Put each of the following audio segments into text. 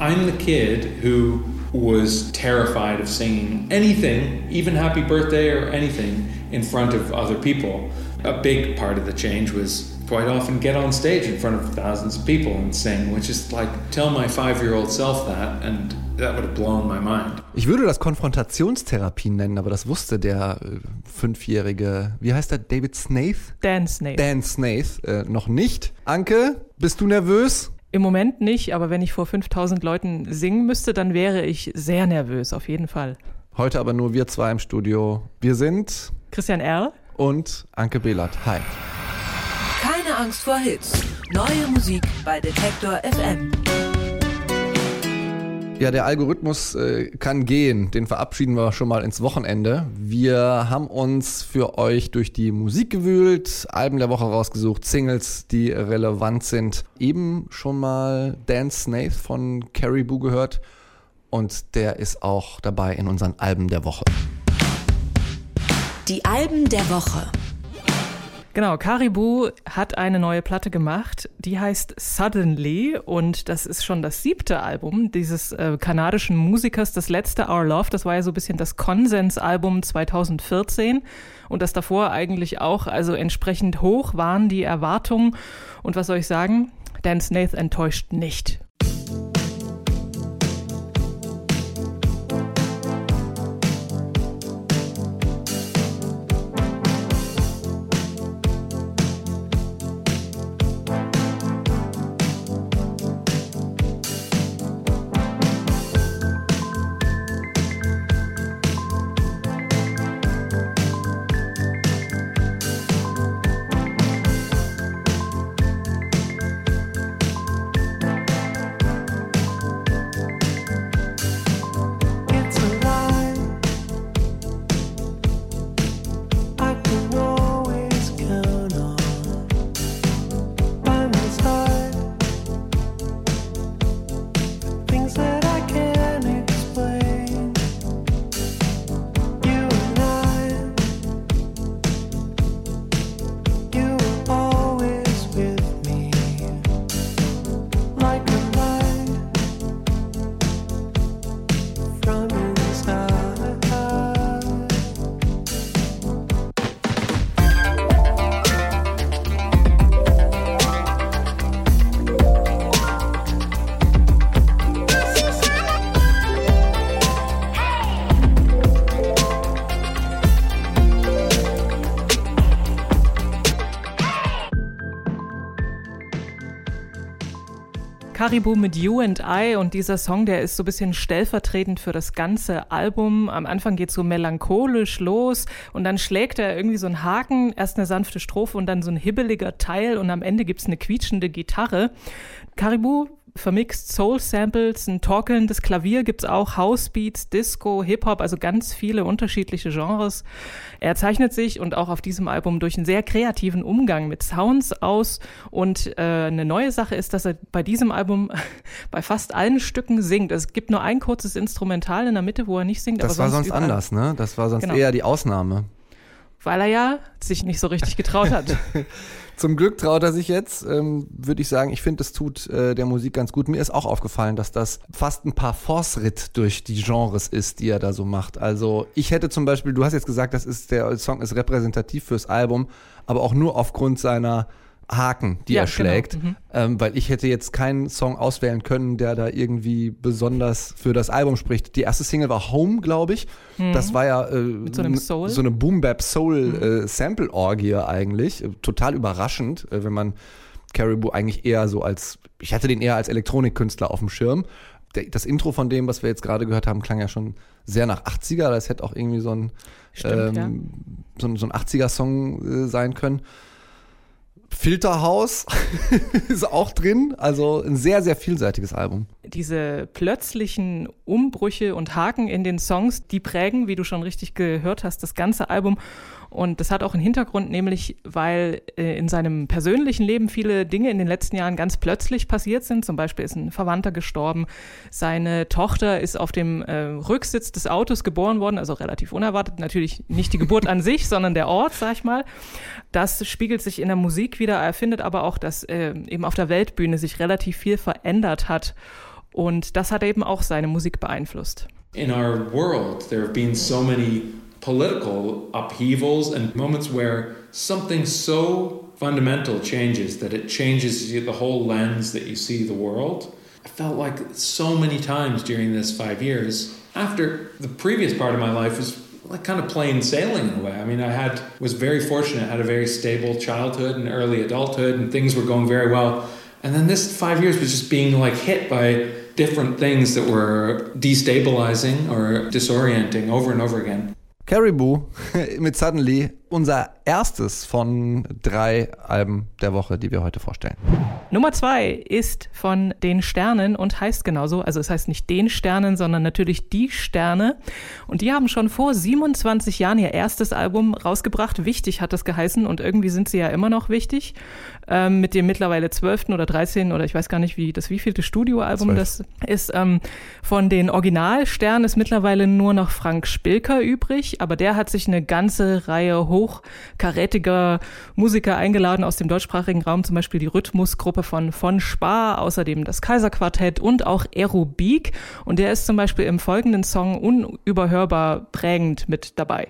I'm the kid who was terrified of singing anything, even happy birthday or anything, in front of other people. A big part of the change was quite often get on stage in front of thousands of people and sing, which is like tell my five year old self that, and that would have blown my mind. Ich würde das Konfrontationstherapie nennen, aber das wusste der äh, fünfjährige, wie heißt der, David Snaith? Dan Snaith. Dan Snaith, äh, noch nicht. Anke, bist du nervös? Im Moment nicht, aber wenn ich vor 5000 Leuten singen müsste, dann wäre ich sehr nervös, auf jeden Fall. Heute aber nur wir zwei im Studio. Wir sind Christian R. und Anke Behlert. Hi. Keine Angst vor Hits. Neue Musik bei Detektor FM. Ja, der Algorithmus äh, kann gehen. Den verabschieden wir schon mal ins Wochenende. Wir haben uns für euch durch die Musik gewühlt, Alben der Woche rausgesucht, Singles, die relevant sind. Eben schon mal Dan Snaith von Caribou gehört und der ist auch dabei in unseren Alben der Woche. Die Alben der Woche. Genau, Caribou hat eine neue Platte gemacht, die heißt Suddenly und das ist schon das siebte Album dieses äh, kanadischen Musikers. Das letzte Our Love, das war ja so ein bisschen das Konsensalbum 2014 und das davor eigentlich auch, also entsprechend hoch waren die Erwartungen. Und was soll ich sagen? Dan Snaith enttäuscht nicht. Caribou mit You and I und dieser Song, der ist so ein bisschen stellvertretend für das ganze Album. Am Anfang geht so melancholisch los und dann schlägt er irgendwie so einen Haken, erst eine sanfte Strophe und dann so ein hibbeliger Teil und am Ende gibt's eine quietschende Gitarre. Caribou vermixt Soul-Samples, ein torkelndes Klavier gibt's auch, Housebeats, Disco, Hip-Hop, also ganz viele unterschiedliche Genres. Er zeichnet sich und auch auf diesem Album durch einen sehr kreativen Umgang mit Sounds aus und äh, eine neue Sache ist, dass er bei diesem Album bei fast allen Stücken singt. Es gibt nur ein kurzes Instrumental in der Mitte, wo er nicht singt. Das aber war sonst überall. anders, ne? Das war sonst Genau. eher die Ausnahme. Weil er ja sich nicht so richtig getraut hat. Zum Glück traut er sich jetzt, ähm, würde ich sagen. Ich finde, es tut äh, der Musik ganz gut. Mir ist auch aufgefallen, dass das fast ein paar Force-Ritt durch die Genres ist, die er da so macht. Also ich hätte zum Beispiel, du hast jetzt gesagt, das ist der Song ist repräsentativ fürs Album, aber auch nur aufgrund seiner Haken, die Ja, er genau. schlägt. Mhm. Ähm, weil ich hätte jetzt keinen Song auswählen können, der da irgendwie besonders für das Album spricht. Die erste Single war Home, glaube ich. Das war ja äh, Mhm. so. Mhm. so eine Boom-Bap-Soul-Sample-Orgie eigentlich. Äh, Total überraschend, äh, wenn man Caribou eigentlich eher so als, ich hatte den eher als Elektronikkünstler auf dem Schirm. Der, das Intro von dem, was wir jetzt gerade gehört haben, klang ja schon sehr nach 80er. Das hätte auch irgendwie so ein, Stimmt, ja. ähm, so, ein- so ein 80er-Song äh, sein können. Filterhaus ist auch drin. Also ein sehr, sehr vielseitiges Album. Diese plötzlichen Umbrüche und Haken in den Songs, die prägen, wie du schon richtig gehört hast, das ganze Album. Und das hat auch einen Hintergrund, nämlich weil äh, in seinem persönlichen Leben viele Dinge in den letzten Jahren ganz plötzlich passiert sind. Zum Beispiel ist ein Verwandter gestorben, seine Tochter ist auf dem äh, Rücksitz des Autos geboren worden, also relativ unerwartet. Natürlich nicht die Geburt an sich, sondern der Ort, sag ich mal. Das spiegelt sich in der Musik wieder. Er findet aber auch, dass äh, eben auf der Weltbühne sich relativ viel verändert hat. Und das hat eben auch seine Musik beeinflusst. In our world, there have been so many political upheavals and moments where something so fundamental changes that it changes the whole lens that you see the world. I felt like so many times during this five years, after the previous part of my life was like kind of plain sailing in a way. I mean, I had was very fortunate, had a very stable childhood and early adulthood, and things were going very well. And then this five years was just being like hit by different things that were destabilizing or disorienting over and over again. Caribou mit Suddenly, unser erstes von drei Alben der Woche, die wir heute vorstellen. Nummer zwei ist von den Sternen und heißt genauso, also es heißt nicht den Sternen, sondern natürlich die Sterne. Und die haben schon vor 27 Jahren ihr erstes Album rausgebracht. Wichtig hat das geheißen und irgendwie sind sie ja immer noch wichtig. Ähm, mit dem mittlerweile 12. oder 13. oder ich weiß gar nicht, wie das wievielte Studioalbum Zwölf. das ist. Ähm, von den Originalsternen ist mittlerweile nur noch Frank Spilker übrig, aber der hat sich eine ganze Reihe hochkarätiger Musiker eingeladen aus dem deutschsprachigen Raum, zum Beispiel die Rhythmusgruppe von von Spar, außerdem das Kaiserquartett und auch Aerobik. Und der ist zum Beispiel im folgenden Song unüberhörbar prägend mit dabei.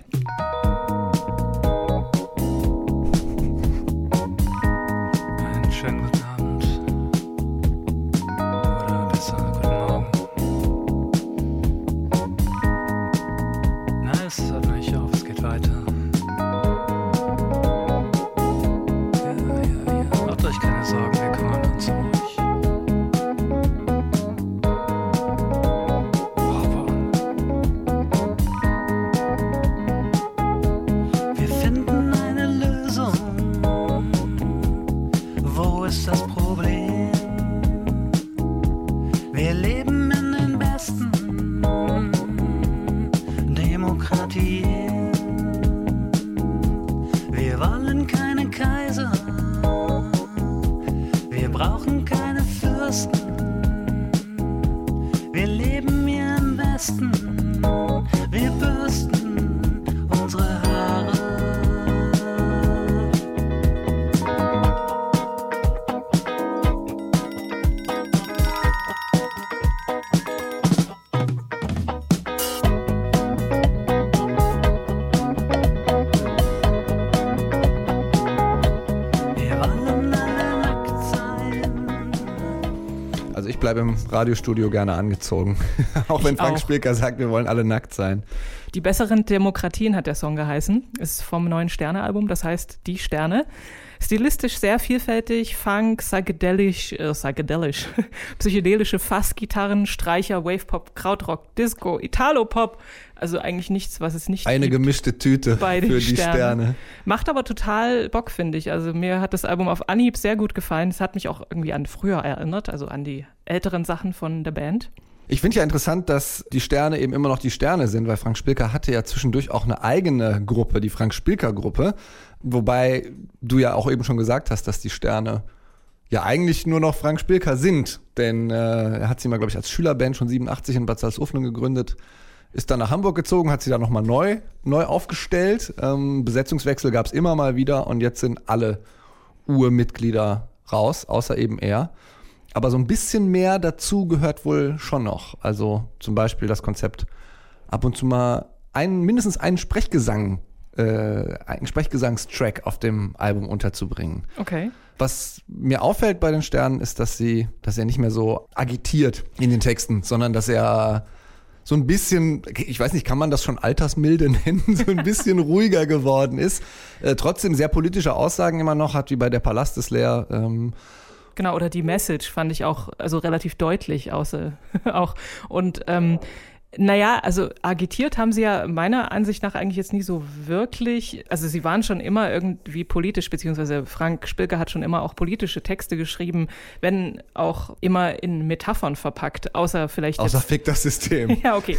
Brauchen keine im Radiostudio gerne angezogen. auch wenn Ich Frank auch. Spilker sagt, wir wollen alle nackt sein. Die besseren Demokratien hat der Song geheißen. Ist vom neuen Sterne-Album, das heißt Die Sterne. Stilistisch sehr vielfältig, Funk, psychedelisch, äh, psychedelisch, psychedelische Fassgitarren, Streicher, Wavepop, Krautrock, Disco, Italopop. Also eigentlich nichts, was es nicht Eine gemischte Tüte für die Sternen. Sterne. Macht aber total Bock, finde ich. Also mir hat das Album auf Anhieb sehr gut gefallen. Es hat mich auch irgendwie an früher erinnert, also an die älteren Sachen von der Band. Ich finde ja interessant, dass die Sterne eben immer noch die Sterne sind, weil Frank Spilker hatte ja zwischendurch auch eine eigene Gruppe, die Frank Spilker Gruppe. Wobei du ja auch eben schon gesagt hast, dass die Sterne ja eigentlich nur noch Frank Spilker sind. Denn äh, er hat sie mal, glaube ich, als Schülerband schon 87 in Bad Salzuflen gegründet. Ist dann nach Hamburg gezogen, hat sie dann nochmal neu, neu aufgestellt. Ähm, Besetzungswechsel gab es immer mal wieder und jetzt sind alle Urmitglieder raus, außer eben er. Aber so ein bisschen mehr dazu gehört wohl schon noch. Also zum Beispiel das Konzept, ab und zu mal einen, mindestens einen Sprechgesang, äh, einen Sprechgesangstrack auf dem Album unterzubringen. Okay. Was mir auffällt bei den Sternen ist, dass sie, dass er nicht mehr so agitiert in den Texten, sondern dass er so ein bisschen, ich weiß nicht, kann man das schon Altersmilde nennen, so ein bisschen ruhiger geworden ist. Äh, trotzdem sehr politische Aussagen immer noch hat, wie bei der Palast ist leer. Ähm, Genau, oder die Message fand ich auch also relativ deutlich außer auch. Und ähm, naja, also agitiert haben sie ja meiner Ansicht nach eigentlich jetzt nie so wirklich. Also sie waren schon immer irgendwie politisch, beziehungsweise Frank Spilker hat schon immer auch politische Texte geschrieben, wenn auch immer in Metaphern verpackt, außer vielleicht außer jetzt Fick das System. Ja, okay.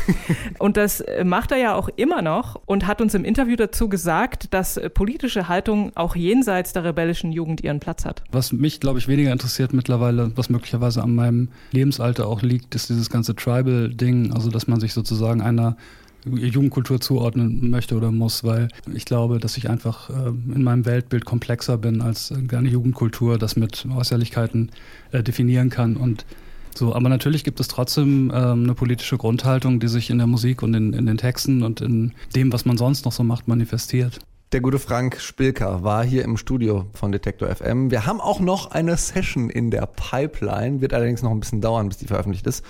Und das äh, macht er ja auch immer noch und hat uns im Interview dazu gesagt, dass äh, politische Haltung auch jenseits der rebellischen Jugend ihren Platz hat. Was mich, glaube ich, weniger interessiert mittlerweile, was möglicherweise an meinem Lebensalter auch liegt, ist dieses ganze Tribal-Ding, also dass man sich sozusagen einer Jugendkultur zuordnen möchte oder muss, weil ich glaube, dass ich einfach äh, in meinem Weltbild komplexer bin als eine Jugendkultur, das mit Äußerlichkeiten äh, definieren kann und So, aber natürlich gibt es trotzdem ähm, eine politische Grundhaltung, die sich in der Musik und in, in den Texten und in dem, was man sonst noch so macht, manifestiert. Der gute Frank Spilker war hier im Studio von Detektor FM. Wir haben auch noch eine Session in der Pipeline, wird allerdings noch ein bisschen dauern, bis die veröffentlicht ist.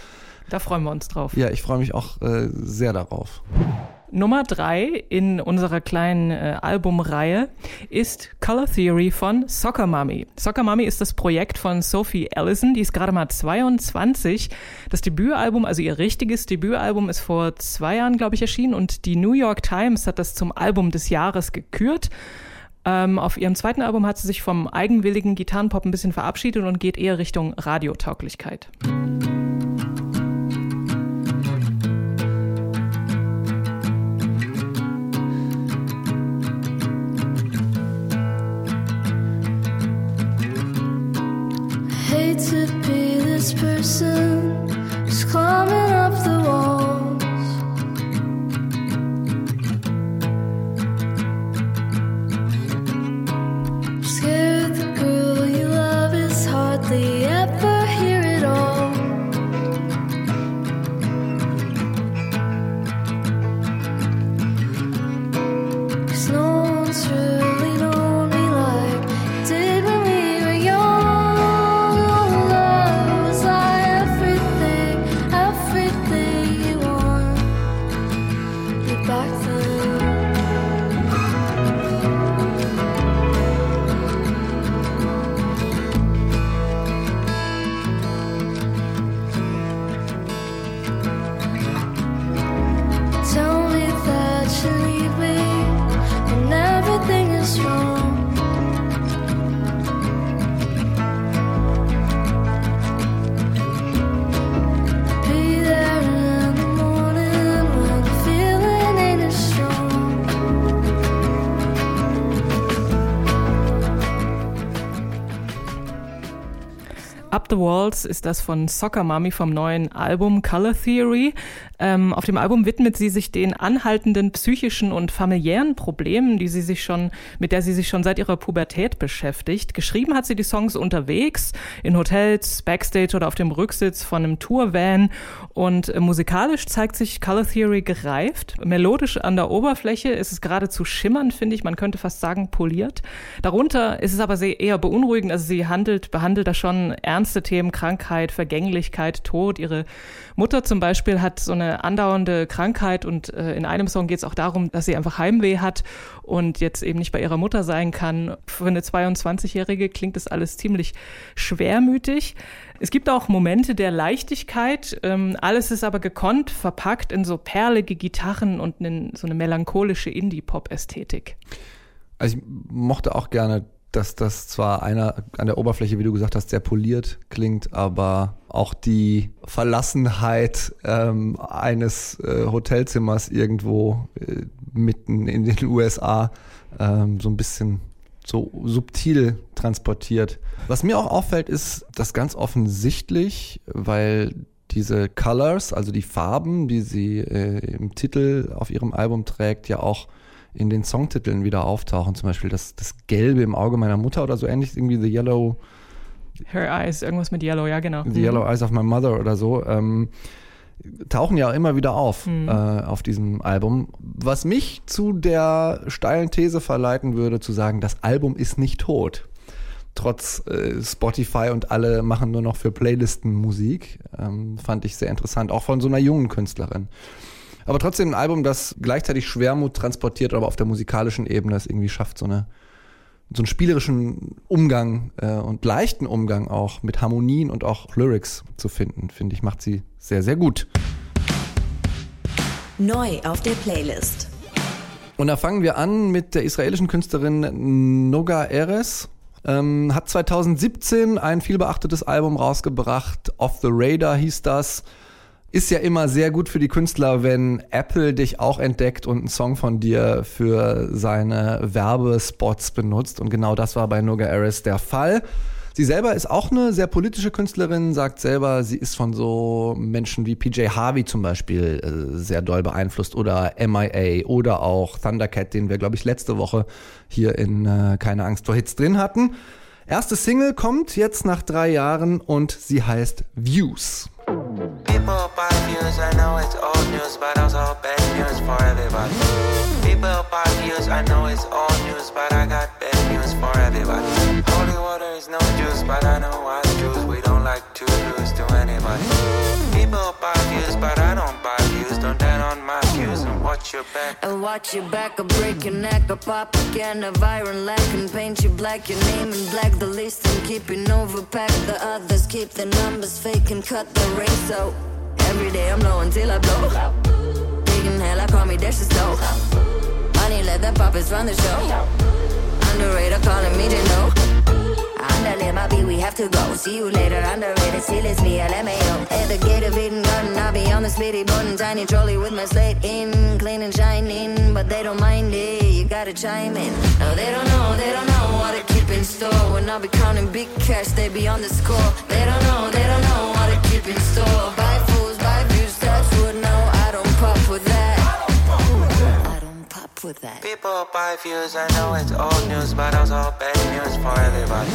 Da freuen wir uns drauf. Ja, ich freue mich auch äh, sehr darauf. Nummer drei in unserer kleinen äh, Albumreihe ist Color Theory von Soccer Mommy. Soccer Mommy ist das Projekt von Sophie Ellison, die ist gerade mal 22. Das Debütalbum, also ihr richtiges Debütalbum, ist vor zwei Jahren, glaube ich, erschienen und die New York Times hat das zum Album des Jahres gekürt. Ähm, auf ihrem zweiten Album hat sie sich vom eigenwilligen Gitarrenpop ein bisschen verabschiedet und geht eher Richtung Radiotauglichkeit. hate back the Walls ist das von Soccer Mommy vom neuen Album Color Theory. Ähm, auf dem Album widmet sie sich den anhaltenden psychischen und familiären Problemen, die sie sich schon, mit der sie sich schon seit ihrer Pubertät beschäftigt. Geschrieben hat sie die Songs unterwegs, in Hotels, Backstage oder auf dem Rücksitz von einem Tourvan. Und äh, musikalisch zeigt sich Color Theory gereift. Melodisch an der Oberfläche ist es geradezu schimmernd, finde ich. Man könnte fast sagen poliert. Darunter ist es aber eher beunruhigend. Also sie handelt, behandelt da schon ernste Themen, Krankheit, Vergänglichkeit, Tod. Ihre Mutter zum Beispiel hat so eine andauernde Krankheit und äh, in einem Song geht es auch darum, dass sie einfach Heimweh hat und jetzt eben nicht bei ihrer Mutter sein kann. Für eine 22-Jährige klingt das alles ziemlich schwermütig. Es gibt auch Momente der Leichtigkeit. Ähm, alles ist aber gekonnt, verpackt in so perlige Gitarren und in so eine melancholische Indie-Pop-Ästhetik. Also ich mochte auch gerne, dass das zwar einer an der Oberfläche, wie du gesagt hast, sehr poliert klingt, aber auch die Verlassenheit ähm, eines äh, Hotelzimmers irgendwo äh, mitten in den USA ähm, so ein bisschen so subtil transportiert. Was mir auch auffällt, ist, dass ganz offensichtlich, weil diese Colors, also die Farben, die sie äh, im Titel auf ihrem Album trägt, ja auch in den Songtiteln wieder auftauchen. Zum Beispiel das, das Gelbe im Auge meiner Mutter oder so ähnlich, irgendwie The Yellow, Her Eyes, irgendwas mit Yellow, ja genau. The Yellow Eyes of My Mother oder so. Ähm, tauchen ja immer wieder auf äh, auf diesem Album. Was mich zu der steilen These verleiten würde, zu sagen, das Album ist nicht tot. Trotz äh, Spotify und alle machen nur noch für Playlisten Musik. Ähm, fand ich sehr interessant, auch von so einer jungen Künstlerin. Aber trotzdem ein Album, das gleichzeitig Schwermut transportiert, aber auf der musikalischen Ebene es irgendwie schafft, so eine so einen spielerischen Umgang äh, und leichten Umgang auch mit Harmonien und auch Lyrics zu finden, finde ich, macht sie sehr, sehr gut. Neu auf der Playlist. Und da fangen wir an mit der israelischen Künstlerin Noga Eres. Ähm, hat 2017 ein vielbeachtetes Album rausgebracht. Off the Radar hieß das. Ist ja immer sehr gut für die Künstler, wenn Apple dich auch entdeckt und einen Song von dir für seine Werbespots benutzt. Und genau das war bei Noga Eres der Fall. Sie selber ist auch eine sehr politische Künstlerin, sagt selber, sie ist von so Menschen wie PJ Harvey zum Beispiel äh, sehr doll beeinflusst oder MIA oder auch Thundercat, den wir, glaube ich, letzte Woche hier in äh, Keine Angst vor Hits drin hatten. Erste Single kommt jetzt nach drei Jahren und sie heißt Views. People buy views, I know it's old news, but also bad news for everybody. People buy views, I know it's old news, but I got bad news for everybody. Holy water is no juice, but I know watch your back. And watch your back, I'll break your neck, I'll pop again of iron lack and paint you black, your name in black, the list and keeping overpacked. The others keep the numbers fake and cut the race so every day I'm low until I blow. Digging hell, I call me Dash stove. Money, let the puppets run the show. Underrated, calling me to Underlay my beat, we have to go. See you later, underrated, still it's me, LMAO. At the gate of Eden Garden, I'll be on the speedy button. Tiny trolley with my slate in, clean and shining. But they don't mind it, you gotta chime in. No, they don't know, they don't know what to keep in store. When I'll be counting big cash, they be on the score. They don't know, they don't know what to keep in store. Buy fools, People buy views, I know it's old news, but I also bad news for everybody.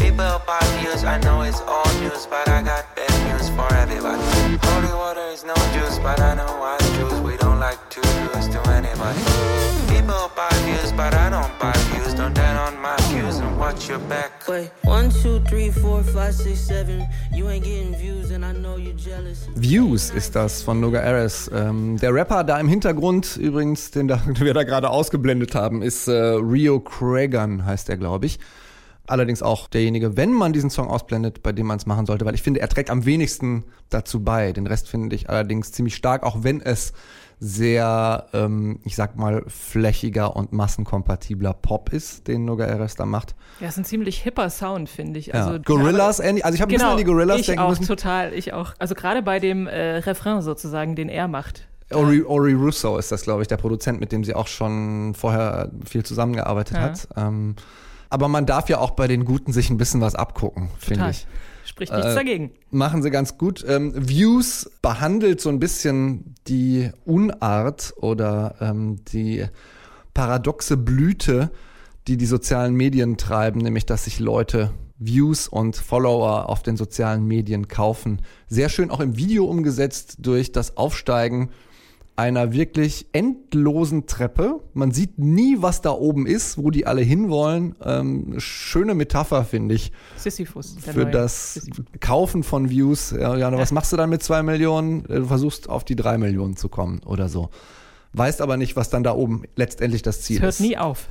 People buy views, I know it's old news, but I got bad news for everybody. Holy water is no juice, but I know why Jews, we don't like to lose to anybody. People buy views, but I don't buy views, don't down on my views and watch your back. Wait, one, two, three, four, five, six, seven. You ain't getting views, and I know you're jealous. Views ist das von Noga Ares. Ähm, der Rapper da im Hintergrund, übrigens, den, da, den wir da gerade ausgeblendet haben, ist äh, Rio Cragan, heißt er, glaube ich. Allerdings auch derjenige, wenn man diesen Song ausblendet, bei dem man es machen sollte, weil ich finde, er trägt am wenigsten dazu bei. Den Rest finde ich allerdings ziemlich stark, auch wenn es sehr, ähm, ich sag mal, flächiger und massenkompatibler Pop ist, den Noga Ares da macht. Ja, ist ein ziemlich hipper Sound, finde ich. Ja. Also, Gorillas, ähnlich- also ich habe ein bisschen genau, an die Gorillas ich denken auch, müssen. total, ich auch. Also gerade bei dem äh, Refrain sozusagen, den er macht. Ori, Ori Russo ist das, glaube ich, der Produzent, mit dem sie auch schon vorher viel zusammengearbeitet Ja. hat. Ähm, aber man darf ja auch bei den Guten sich ein bisschen was abgucken, finde ich. Spricht nichts Äh, dagegen. Machen sie ganz gut. Ähm, Views behandelt so ein bisschen die Unart oder ähm, die paradoxe Blüte, die die sozialen Medien treiben, nämlich dass sich Leute Views und Follower auf den sozialen Medien kaufen. Sehr schön auch im Video umgesetzt durch das Aufsteigen einer wirklich endlosen Treppe. Man sieht nie, was da oben ist, wo die alle hinwollen. Ähm, schöne Metapher, finde ich, Sisyphus. der für das Sisyphus. Kaufen von Views. Ja, Jana, was machst du dann mit zwei Millionen? Äh, Du versuchst auf die drei Millionen zu kommen oder so. Weißt aber nicht, was dann da oben letztendlich das Ziel hört ist. nie auf.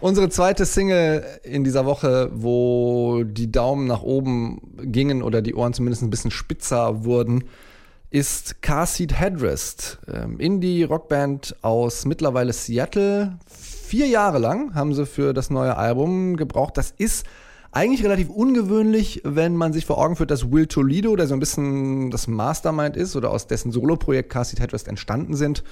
Unsere zweite Single in dieser Woche, wo die Daumen nach oben gingen oder die Ohren zumindest ein bisschen spitzer wurden, ist Car Headrest. Ähm, Indie-Rockband aus mittlerweile Seattle. Vier Jahre lang haben sie für das neue Album gebraucht. Das ist eigentlich relativ ungewöhnlich, wenn man sich vor Augen führt, dass Will Toledo, der so ein bisschen das Mastermind ist oder aus dessen Soloprojekt Car Headrest entstanden sind,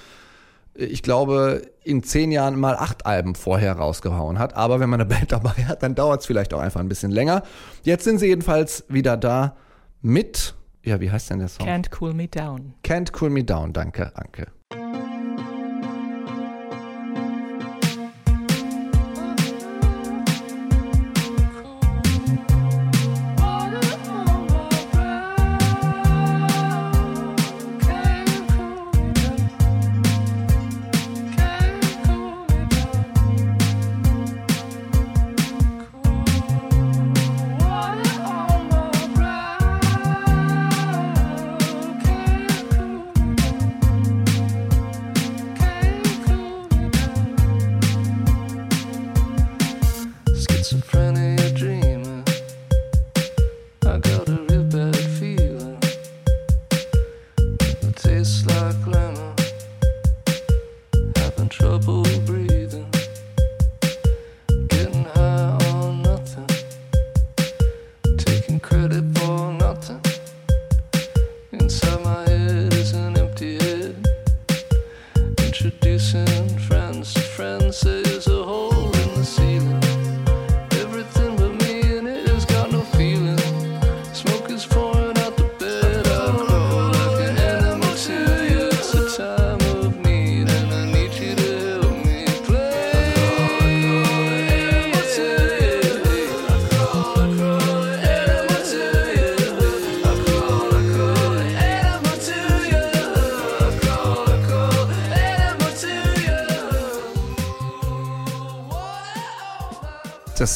ich glaube, in zehn Jahren mal acht Alben vorher rausgehauen hat. Aber wenn man eine Band dabei hat, dann dauert es vielleicht auch einfach ein bisschen länger. Jetzt sind sie jedenfalls wieder da mit, ja, wie heißt denn der Song? Can't cool me down. Can't Cool Me Down. Danke, Anke.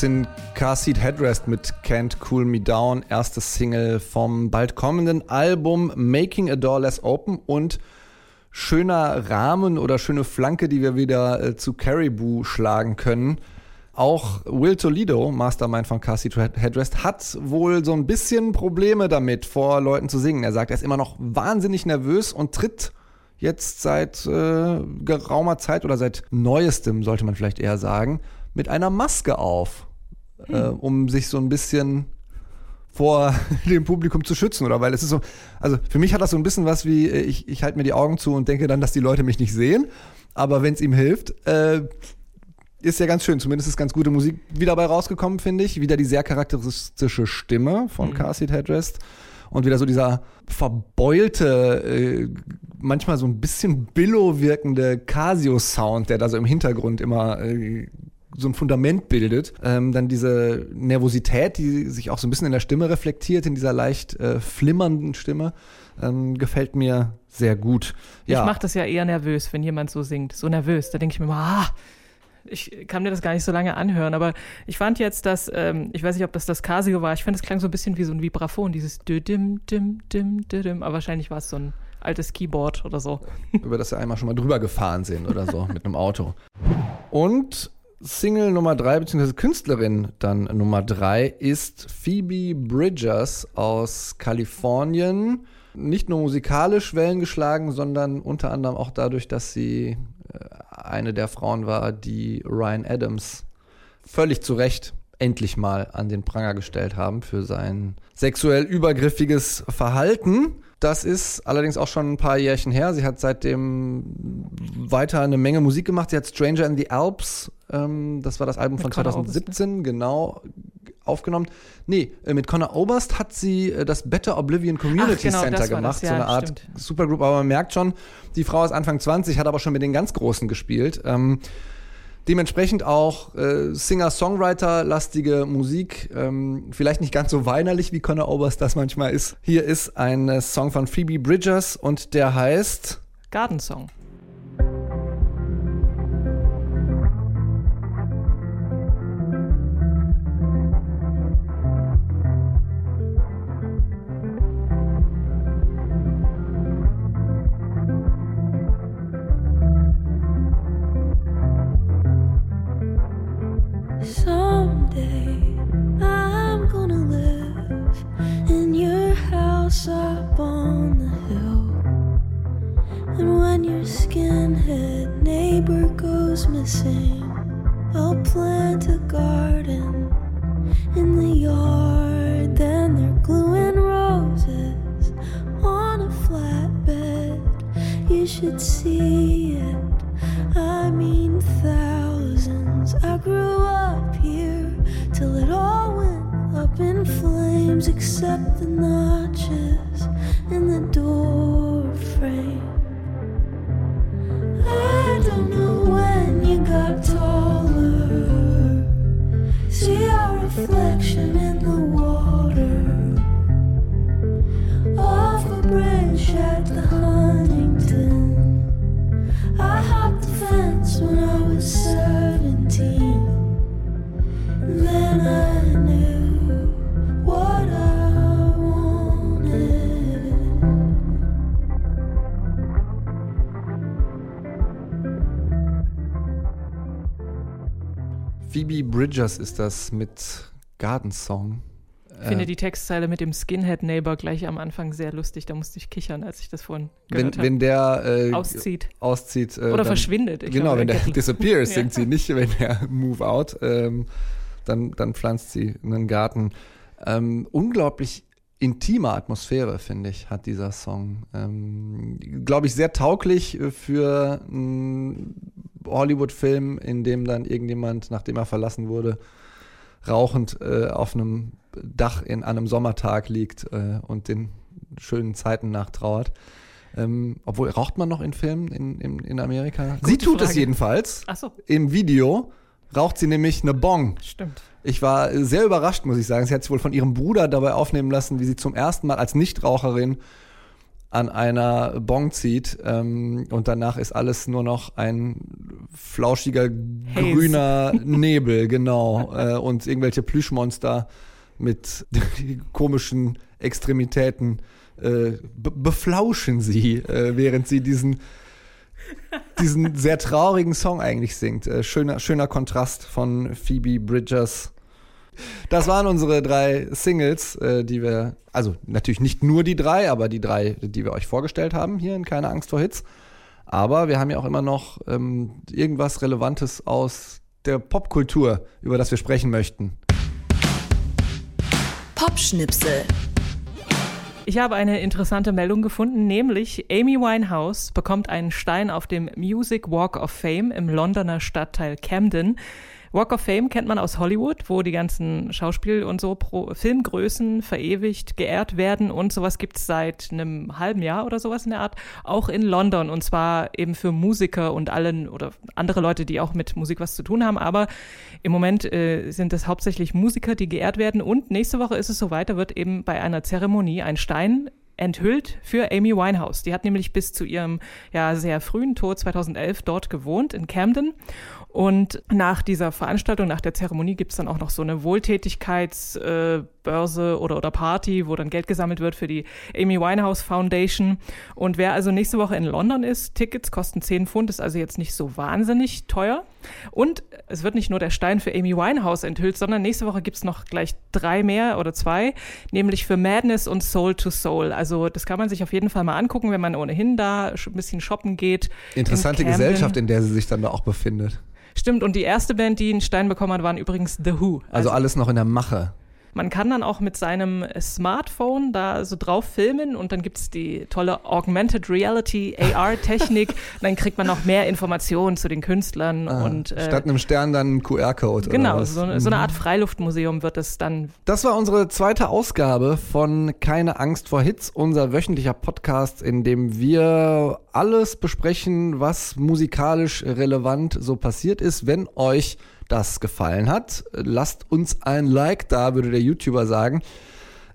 Sind Car Seat Headrest mit Can't Cool Me Down, erste Single vom bald kommenden Album Making a Door Less Open und schöner Rahmen oder schöne Flanke, die wir wieder äh, zu Caribou schlagen können. Auch Will Toledo, Mastermind von Car Seat Headrest, hat wohl so ein bisschen Probleme damit, vor Leuten zu singen. Er sagt, er ist immer noch wahnsinnig nervös und tritt jetzt seit äh, geraumer Zeit oder seit neuestem, sollte man vielleicht eher sagen, mit einer Maske auf, hm. äh, um sich so ein bisschen vor dem Publikum zu schützen oder weil es ist so, also für mich hat das so ein bisschen was wie, äh, ich, ich halte mir die Augen zu und denke dann, dass die Leute mich nicht sehen, aber wenn es ihm hilft, äh, ist ja ganz schön, zumindest ist ganz gute Musik wieder dabei rausgekommen, finde ich. Wieder die sehr charakteristische Stimme von mhm. Car Seat Headrest und wieder so dieser verbeulte, äh, manchmal so ein bisschen billow wirkende Casio-Sound, der da so im Hintergrund immer äh, so ein Fundament bildet. Ähm, dann diese Nervosität, die sich auch so ein bisschen in der Stimme reflektiert, in dieser leicht äh, flimmernden Stimme, ähm, gefällt mir sehr gut. Ja. Ich mache das ja eher nervös, wenn jemand so singt. So nervös. Da denke ich mir immer, ah, ich kann mir das gar nicht so lange anhören, aber ich fand jetzt, dass, ähm, ich weiß nicht, ob das das Casio war, ich fand, es klang so ein bisschen wie so ein Vibraphon, dieses dim dim dim dim aber wahrscheinlich war es so ein altes Keyboard oder so. Über das wir einmal schon mal drüber gefahren sind oder so mit einem Auto. Und Single Nummer drei, beziehungsweise Künstlerin dann Nummer drei, ist Phoebe Bridgers aus Kalifornien. Nicht nur musikalisch Wellen geschlagen, sondern unter anderem auch dadurch, dass sie äh, eine der Frauen war, die Ryan Adams völlig zu Recht endlich mal an den Pranger gestellt haben für sein sexuell übergriffiges Verhalten. Das ist allerdings auch schon ein paar Jährchen her. Sie hat seitdem weiter eine Menge Musik gemacht. Sie hat Stranger in the Alps, ähm, das war das Album mit von Connor 2017, Oberst, ne? genau, aufgenommen. Nee, äh, mit Connor Oberst hat sie äh, das Better Oblivion Community Ach, genau, Center gemacht, ja, so eine Art stimmt. Supergroup. Aber man merkt schon, die Frau ist Anfang 20, hat aber schon mit den ganz Großen gespielt. Ähm, Dementsprechend auch äh, Singer-Songwriter-lastige Musik, ähm, vielleicht nicht ganz so weinerlich, wie Conor Oberst das manchmal ist. Hier ist ein äh, Song von Phoebe Bridgers und der heißt Garden Song. should see. Phoebe Bridgers ist das mit Garden Song. Ich finde äh, die Textzeile mit dem Skinhead Neighbor gleich am Anfang sehr lustig. Da musste ich kichern, als ich das vorhin gehört habe. Wenn der äh, auszieht. auszieht äh, Oder dann, verschwindet. Ich genau, wenn der disappears, singt sie nicht, wenn der move out. Ähm, dann, dann pflanzt sie einen Garten. Ähm, unglaublich intime Atmosphäre, finde ich, hat dieser Song. Ähm, Glaube ich, sehr tauglich für einen Hollywood-Film, in dem dann irgendjemand, nachdem er verlassen wurde, rauchend äh, auf einem Dach in einem Sommertag liegt äh, und den schönen Zeiten nachtrauert. Ähm, obwohl, raucht man noch in Filmen in, in, in Amerika? Gute sie tut Frage. es jedenfalls. Ach so. Im Video raucht sie nämlich eine Bong. Stimmt. Ich war sehr überrascht, muss ich sagen. Sie hat sich wohl von ihrem Bruder dabei aufnehmen lassen, wie sie zum ersten Mal als Nichtraucherin an einer Bong zieht ähm, und danach ist alles nur noch ein flauschiger grüner Nebel, genau. Äh, und irgendwelche Plüschmonster mit komischen Extremitäten äh, be beflauschen sie, äh, während sie diesen diesen sehr traurigen Song eigentlich singt. Äh, schöner, schöner Kontrast von Phoebe Bridgers. Das waren unsere drei Singles, äh, die wir, also natürlich nicht nur die drei, aber die drei, die wir euch vorgestellt haben hier in Keine Angst vor Hits. Aber wir haben ja auch immer noch ähm, irgendwas Relevantes aus der Popkultur, über das wir sprechen möchten. Popschnipsel. Ich habe eine interessante Meldung gefunden, nämlich Amy Winehouse bekommt einen Stein auf dem Music Walk of Fame im Londoner Stadtteil Camden. Walk of Fame kennt man aus Hollywood, wo die ganzen Schauspiel- und so Pro Filmgrößen verewigt, geehrt werden und sowas gibt es seit einem halben Jahr oder sowas in der Art, auch in London und zwar eben für Musiker und allen oder andere Leute, die auch mit Musik was zu tun haben, aber im Moment äh, sind es hauptsächlich Musiker, die geehrt werden und nächste Woche ist es soweit, da wird eben bei einer Zeremonie ein Stein enthüllt für Amy Winehouse. Die hat nämlich bis zu ihrem ja sehr frühen Tod 2011 dort gewohnt in Camden und nach dieser Veranstaltung, nach der Zeremonie gibt's dann auch noch so eine Wohltätigkeitsbörse äh, oder, oder Party, wo dann Geld gesammelt wird für die Amy Winehouse Foundation. Und wer also nächste Woche in London ist, Tickets kosten 10 Pfund, ist also jetzt nicht so wahnsinnig teuer. Und es wird nicht nur der Stein für Amy Winehouse enthüllt, sondern nächste Woche gibt's noch gleich drei mehr oder zwei, nämlich für Madness und Soul to Soul. Also das kann man sich auf jeden Fall mal angucken, wenn man ohnehin da ein bisschen shoppen geht. Interessante in Gesellschaft, in der sie sich dann da auch befindet. Stimmt, und die erste Band, die einen Stein bekommen hat, waren übrigens The Who. Also, alles noch in der Mache. Man kann dann auch mit seinem Smartphone da so drauf filmen und dann gibt's die tolle Augmented Reality AR-Technik. dann kriegt man noch mehr Informationen zu den Künstlern Ah, und äh, Statt einem Stern dann ein QR-Code. oder genau, so, so eine Mhm. Art Freiluftmuseum wird es dann. Das war unsere zweite Ausgabe von Keine Angst vor Hits, unser wöchentlicher Podcast, in dem wir alles besprechen, was musikalisch relevant so passiert ist. Wenn euch das gefallen hat, lasst uns ein Like da, würde der YouTuber sagen.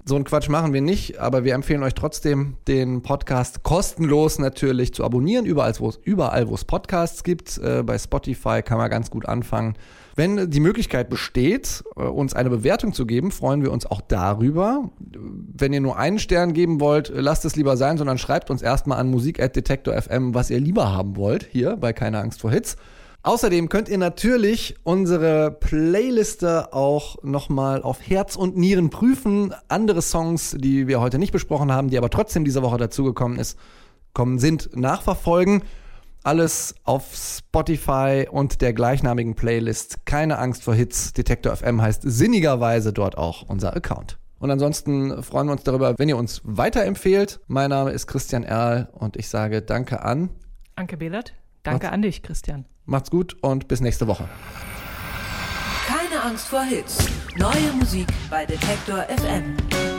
So einen Quatsch machen wir nicht, aber wir empfehlen euch trotzdem, den Podcast kostenlos natürlich zu abonnieren, überall wo es, überall, wo es Podcasts gibt. Äh, bei Spotify kann man ganz gut anfangen. Wenn die Möglichkeit besteht, äh, uns eine Bewertung zu geben, freuen wir uns auch darüber. Wenn ihr nur einen Stern geben wollt, äh, lasst es lieber sein, sondern schreibt uns erstmal an musik.detektor.fm, was ihr lieber haben wollt, hier bei Keine Angst vor Hits. Außerdem könnt ihr natürlich unsere Playliste auch nochmal auf Herz und Nieren prüfen. Andere Songs, die wir heute nicht besprochen haben, die aber trotzdem diese Woche dazugekommen ist, kommen, sind nachverfolgen. Alles auf Spotify und der gleichnamigen Playlist. Keine Angst vor Hits. Detektor FM heißt sinnigerweise dort auch unser Account. Und ansonsten freuen wir uns darüber, wenn ihr uns weiterempfehlt. Mein Name ist Christian Erl und ich sage Danke an. Anke Behlert, danke an dich, Christian. Macht's gut und bis nächste Woche. Keine Angst vor Hits. Neue Musik bei Detektor FM.